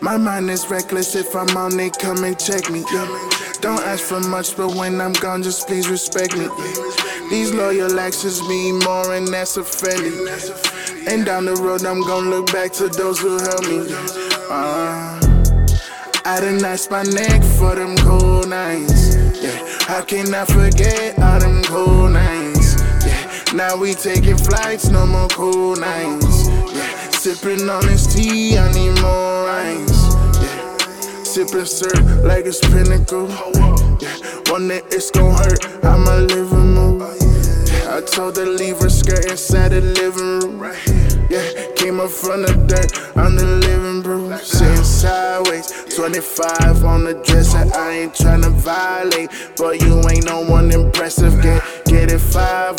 My mind is reckless. If I'm on it, come and check me. Yeah. Don't ask for much, but when I'm gone, just please respect me. These loyal actions mean more, and that's a offending. And down the road, I'm gonna look back to those who helped me. Uh, I done asked my neck for them cold nights. Yeah, how can I forget all them cold nights? Now we taking flights, no more cold nights. Yeah, sipping on this tea, I need more ice. Yeah, sipping syrup like it's pinnacle. Yeah, one day it's gon' hurt, I'ma live and move. Yeah, I told her leave her skirt inside the living room. Yeah, came up from the dirt on the living room. Sitting sideways, 25 on the dresser. I ain't tryna violate, but you ain't no one impressive. Get, get it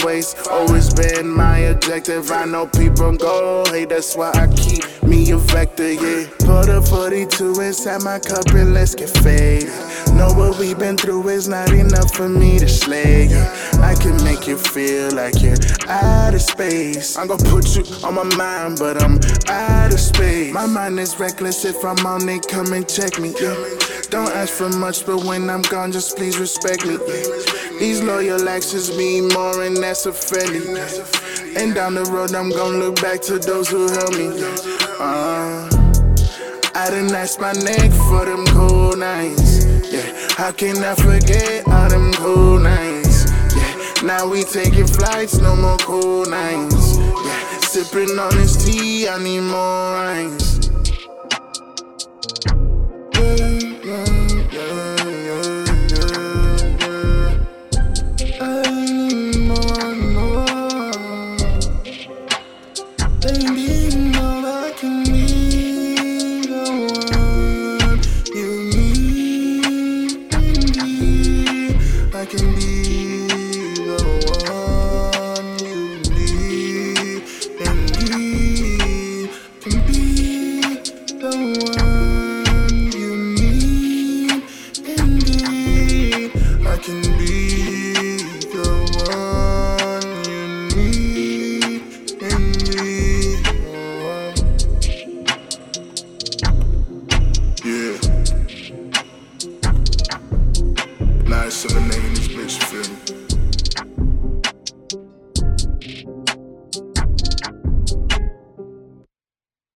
ways. Always been my objective. I know people go hate, that's why I keep me a vector. Yeah, put a 42 inside my cup and let's get faded. Know what we've been through is not enough for me to slay. Yeah, I can make you feel like you're out of space. I'm gonna put you on my mind, but I'm out of space. My mind is reckless. If I'm on it, come and check me. Yeah. Don't ask for much, but when I'm gone, just please respect me. Yeah. These loyal actions mean more, and that's offending. And down the road, I'm gonna look back to those who helped me. Uh, I done asked my neck for them cold nights. Yeah, how can I forget all them cold nights? Yeah, now we taking flights, no more cold nights. Yeah, sipping on this tea, I need more ice.